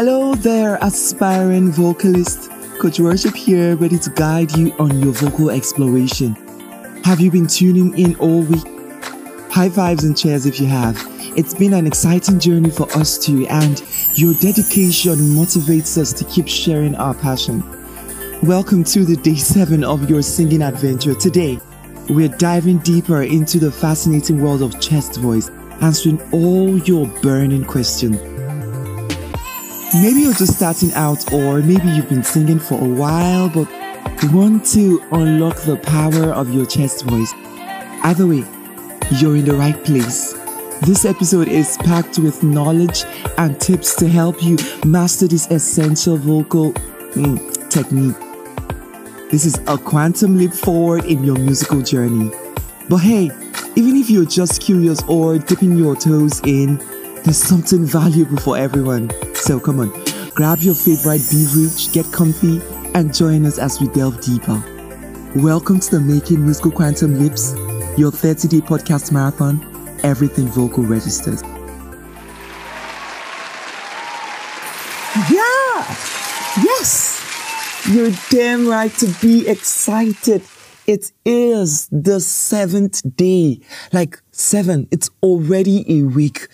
Hello there, aspiring vocalist. Coach Worship here, ready to guide you on your vocal exploration. Have you been tuning in all week? High fives and cheers if you have. It's been an exciting journey for us too, and your dedication motivates us to keep sharing our passion. Welcome to the day seven of your singing adventure. Today, we're diving deeper into the fascinating world of chest voice, answering all your burning questions. Maybe you're just starting out, or maybe you've been singing for a while but want to unlock the power of your chest voice. Either way, you're in the right place. This episode is packed with knowledge and tips to help you master this essential vocal mm, technique. This is a quantum leap forward in your musical journey. But hey, even if you're just curious or dipping your toes in, there's something valuable for everyone. So come on, grab your favorite beverage, get comfy, and join us as we delve deeper. Welcome to the Making Musical Quantum Leaps, your 30 day podcast marathon. Everything vocal registers. Yeah! Yes! You're damn right to be excited. It is the seventh day. Like seven, it's already a week.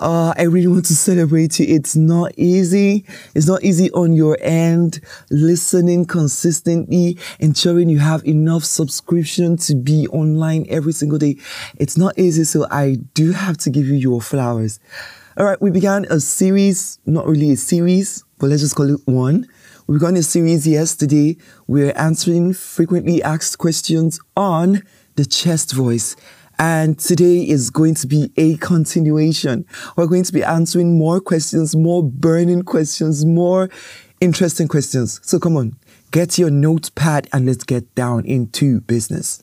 Uh, I really want to celebrate you. It's not easy. It's not easy on your end, listening consistently, ensuring you have enough subscription to be online every single day. It's not easy. So I do have to give you your flowers. All right. We began a series, not really a series, but let's just call it one. We began a series yesterday. We're answering frequently asked questions on the chest voice. And today is going to be a continuation. We're going to be answering more questions, more burning questions, more interesting questions. So come on, get your notepad and let's get down into business.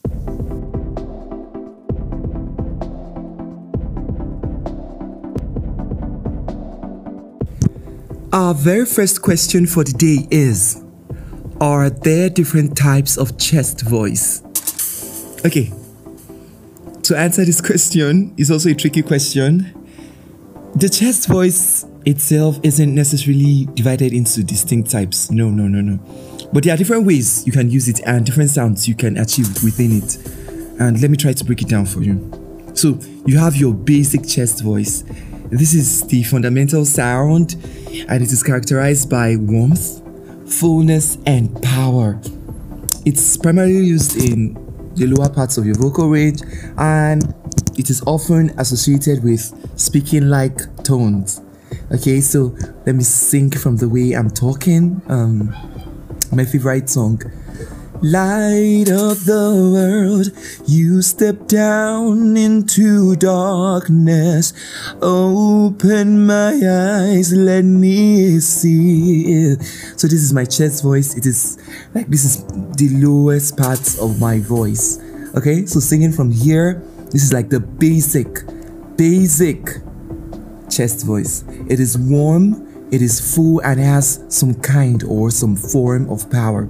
Our very first question for the day is Are there different types of chest voice? Okay, to answer this question is also a tricky question. The chest voice itself isn't necessarily divided into distinct types. No, no, no, no. But there are different ways you can use it and different sounds you can achieve within it. And let me try to break it down for you. So, you have your basic chest voice. This is the fundamental sound and it is characterized by warmth, fullness, and power. It's primarily used in the lower parts of your vocal range and it is often associated with speaking like tones. Okay so let me sing from the way i'm talking. Um my favorite song Light of the world, you step down into darkness. Open my eyes, let me see. So this is my chest voice. It is like this is the lowest parts of my voice. Okay, so singing from here, this is like the basic, basic chest voice. It is warm, it is full, and has some kind or some form of power.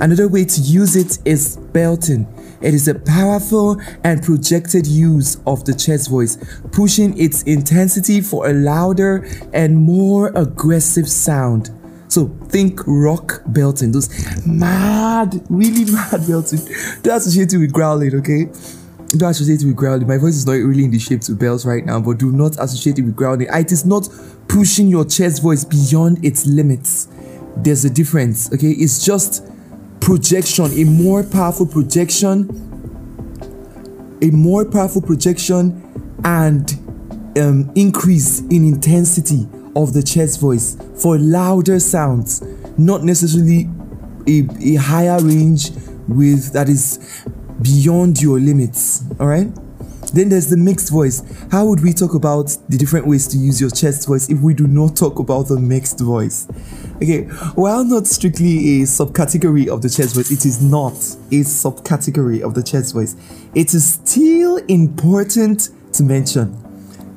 Another way to use it is belting. It is a powerful and projected use of the chest voice, pushing its intensity for a louder and more aggressive sound. So think rock belting, those mad, really mad belting. Don't associate it with growling, okay? Don't associate it with growling. My voice is not really in the shape to belt right now, but do not associate it with growling. It is not pushing your chest voice beyond its limits. There's a difference, okay? It's just projection, a more powerful projection, a more powerful projection, and um, increase in intensity of the chest voice for louder sounds, not necessarily a, a higher range with that is beyond your limits. All right. Then there's the mixed voice. How would we talk about the different ways to use your chest voice if we do not talk about the mixed voice? Okay, while not strictly a subcategory of the chest voice, it is not a subcategory of the chest voice. It is still important to mention.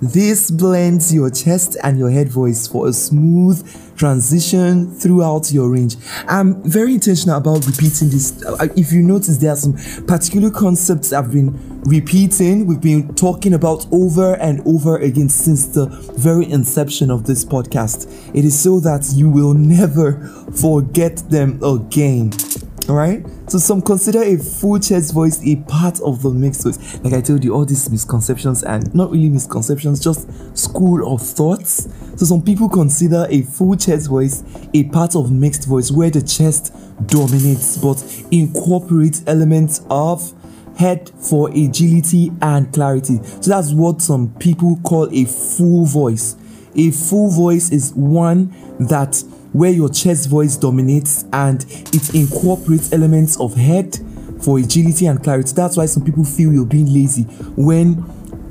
This blends your chest and your head voice for a smooth transition throughout your range. I'm very intentional about repeating this. Uh, if you notice, there are some particular concepts I've been repeating, we've been talking about over and over again since the very inception of this podcast. It is so that you will never forget them again. Alright? So some consider a full chest voice a part of the mixed voice. Like I told you, all these misconceptions and not really misconceptions, just school of thoughts. So some people consider a full chest voice a part of mixed voice where the chest dominates but incorporates elements of head for agility and clarity. So that's what some people call a full voice. A full voice is one that where your chest voice dominates and it incorporates elements of head for agility and clarity. That's why some people feel you're being lazy when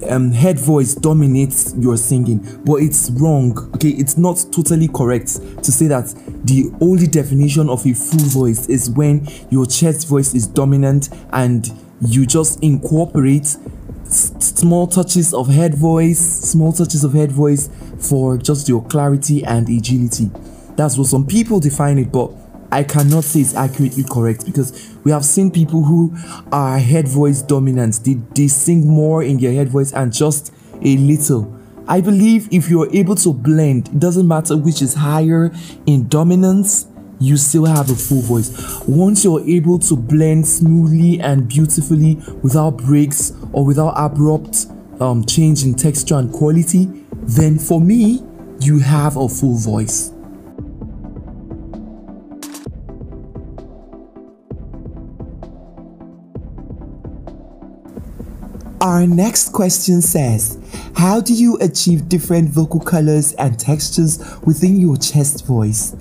um, head voice dominates your singing, but it's wrong. Okay, it's not totally correct to say that the only definition of a full voice is when your chest voice is dominant and you just incorporate small touches of head voice, small touches of head voice for just your clarity and agility. That's what some people define it, but I cannot say it's accurately correct because we have seen people who are head voice dominant. They, they sing more in their head voice and just a little. I believe if you're able to blend, it doesn't matter which is higher in dominance, you still have a full voice. Once you're able to blend smoothly and beautifully without breaks or without abrupt um, change in texture and quality, then for me, you have a full voice. Our next question says, How do you achieve different vocal colors and textures within your chest voice?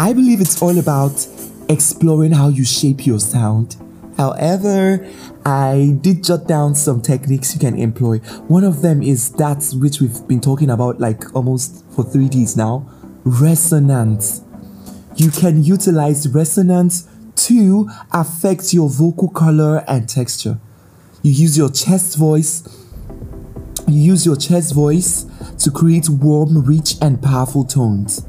I believe it's all about exploring how you shape your sound. However, I did jot down some techniques you can employ. One of them is that which we've been talking about like almost for three days now resonance. You can utilize resonance to affect your vocal color and texture. You use your chest voice. You use your chest voice to create warm, rich, and powerful tones.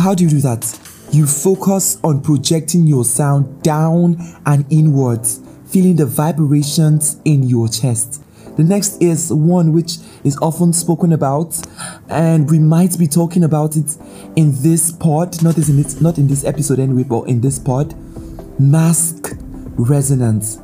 How do you do that? You focus on projecting your sound down and inwards, feeling the vibrations in your chest. The next is one which is often spoken about, and we might be talking about it in this pod, not in this, not in this episode anyway, but in this pod. Mask resonance.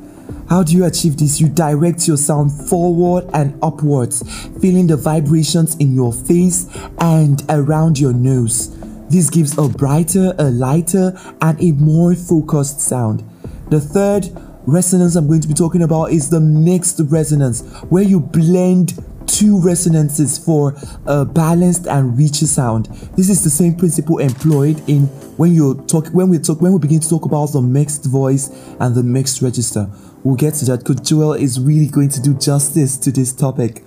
How do you achieve this? You direct your sound forward and upwards, feeling the vibrations in your face and around your nose. This gives a brighter, a lighter, and a more focused sound. The third resonance I'm going to be talking about is the mixed resonance, where you blend two resonances for a balanced and richer sound. This is the same principle employed in when you talk when we talk when we begin to talk about the mixed voice and the mixed register. We'll get to that because Joel is really going to do justice to this topic.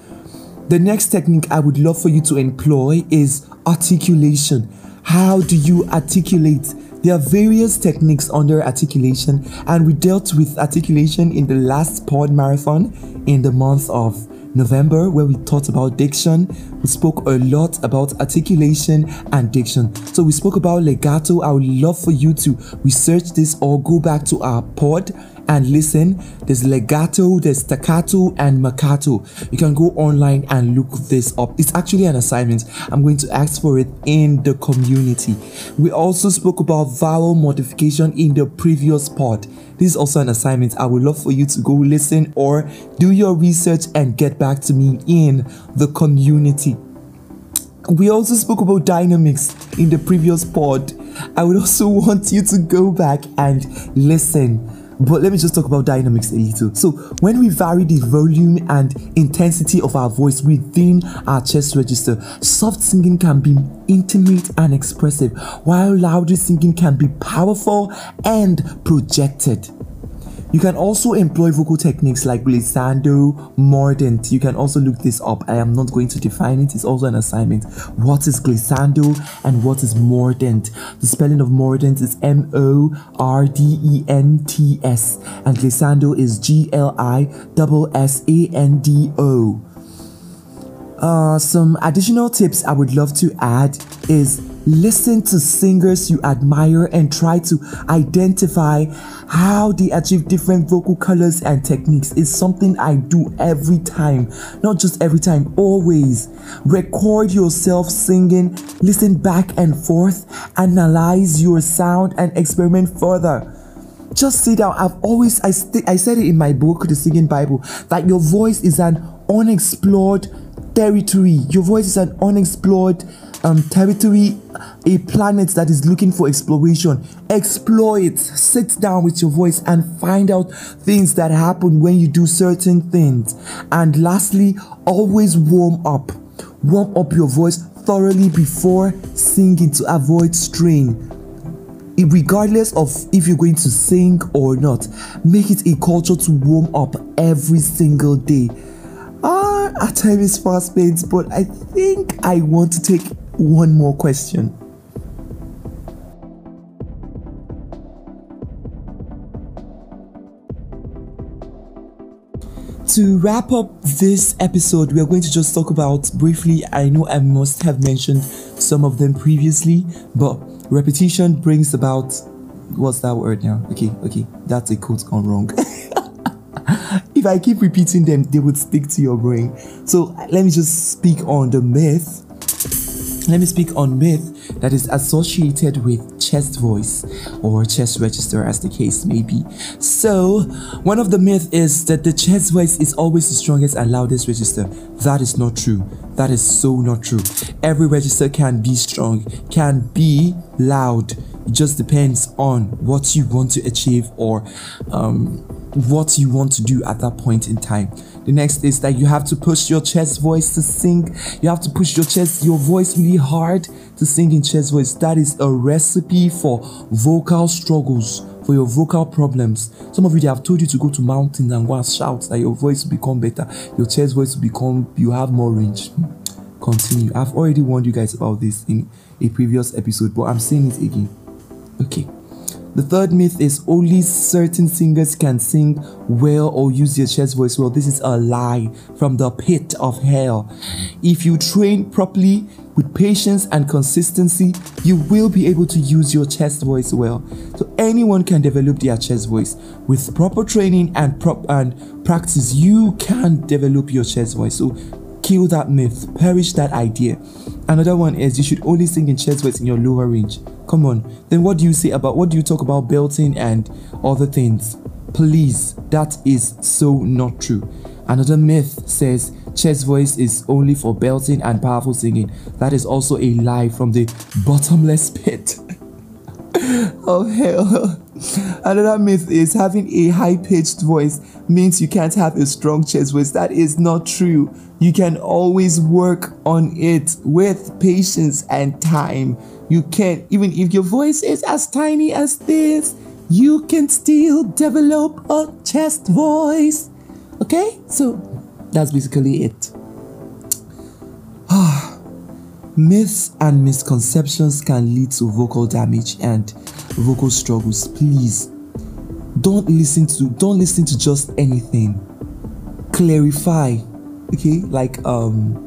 The next technique I would love for you to employ is articulation. How do you articulate? There are various techniques under articulation, and we dealt with articulation in the last pod marathon in the month of November, where we talked about diction. We spoke a lot about articulation and diction. So we spoke about legato. I would love for you to research this or go back to our pod and listen. There's legato, there's staccato, and marcato. You can go online and look this up. It's actually an assignment. I'm going to ask for it in the community. We also spoke about vowel modification in the previous part. This is also an assignment. I would love for you to go listen or do your research and get back to me in the community. We also spoke about dynamics in the previous pod. I would also want you to go back and listen but let me just talk about dynamics a little. So, when we vary the volume and intensity of our voice within our chest register, soft singing can be intimate and expressive, while louder singing can be powerful and projected. You can also employ vocal techniques like glissando, mordent. You can also look this up. I am not going to define it. It's also an assignment. What is glissando and what is mordent? The spelling of mordent is M O R D E N T S and glissando is G L I S S A N D O. Uh, some additional tips I would love to add is Listen to singers you admire and try to identify how they achieve different vocal colors and techniques. Is something I do every time, not just every time, always. Record yourself singing, listen back and forth, analyze your sound, and experiment further just sit down. I've always I st- I said it in my book, The Singing Bible, that your voice is an unexplored territory. Your voice is an unexplored um, territory, a planet that is looking for exploration. Explore it. Sit down with your voice and find out things that happen when you do certain things. And lastly, always warm up. Warm up your voice thoroughly before singing to avoid strain regardless of if you're going to sing or not, make it a culture to warm up every single day. Ah, our time is fast spent, but I think I want to take one more question. To wrap up this episode, we are going to just talk about briefly. I know I must have mentioned some of them previously, but repetition brings about what's that word now? Okay, okay, that's a quote gone wrong. if I keep repeating them, they would stick to your brain. So let me just speak on the myth. Let me speak on myth that is associated with chest voice or chest register, as the case may be. So, one of the myth is that the chest voice is always the strongest and loudest register. That is not true. That is so not true. Every register can be strong, can be loud. It just depends on what you want to achieve or um, what you want to do at that point in time. The next is that you have to push your chest voice to sing. You have to push your chest, your voice really hard to sing in chest voice. That is a recipe for vocal struggles, for your vocal problems. Some of you they have told you to go to mountains and go and shout that your voice will become better, your chest voice will become, you have more range. Continue. I've already warned you guys about this in a previous episode, but I'm saying it again. Okay. The third myth is only certain singers can sing well or use their chest voice well. This is a lie from the pit of hell. If you train properly with patience and consistency, you will be able to use your chest voice well. So anyone can develop their chest voice with proper training and prop and practice. You can develop your chest voice. So kill that myth, perish that idea. Another one is you should only sing in chest voice in your lower range. Come on. Then what do you say about what do you talk about belting and other things? Please, that is so not true. Another myth says chest voice is only for belting and powerful singing. That is also a lie from the bottomless pit. oh hell. Another myth is having a high pitched voice means you can't have a strong chest voice. That is not true. You can always work on it with patience and time. You can, even if your voice is as tiny as this, you can still develop a chest voice. Okay? So that's basically it. Myths and misconceptions can lead to vocal damage and vocal struggles. Please don't listen to don't listen to just anything. Clarify okay like um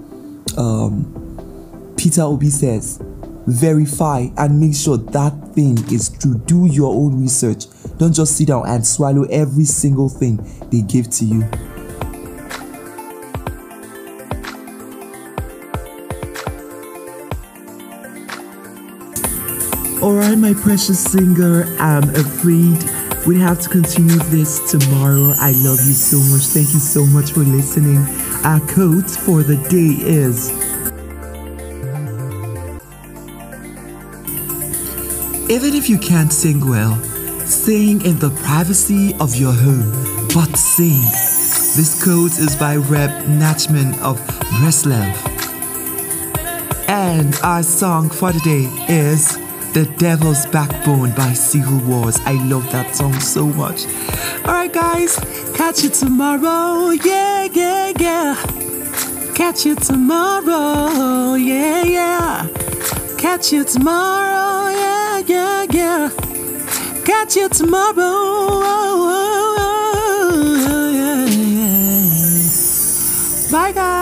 um peter obi says verify and make sure that thing is true do your own research don't just sit down and swallow every single thing they give to you Alright, my precious singer, I'm afraid we have to continue this tomorrow. I love you so much. Thank you so much for listening. Our quote for the day is Even if you can't sing well, sing in the privacy of your home, but sing. This quote is by Reb Nachman of Breslev. And our song for the day is the Devil's Backbone by Civil Wars. I love that song so much. Alright, guys, catch you tomorrow. Yeah. Catch you tomorrow, yeah, yeah. Catch you tomorrow, yeah, yeah, yeah. Catch you tomorrow, oh, oh, oh, oh yeah, yeah. Bye, guys.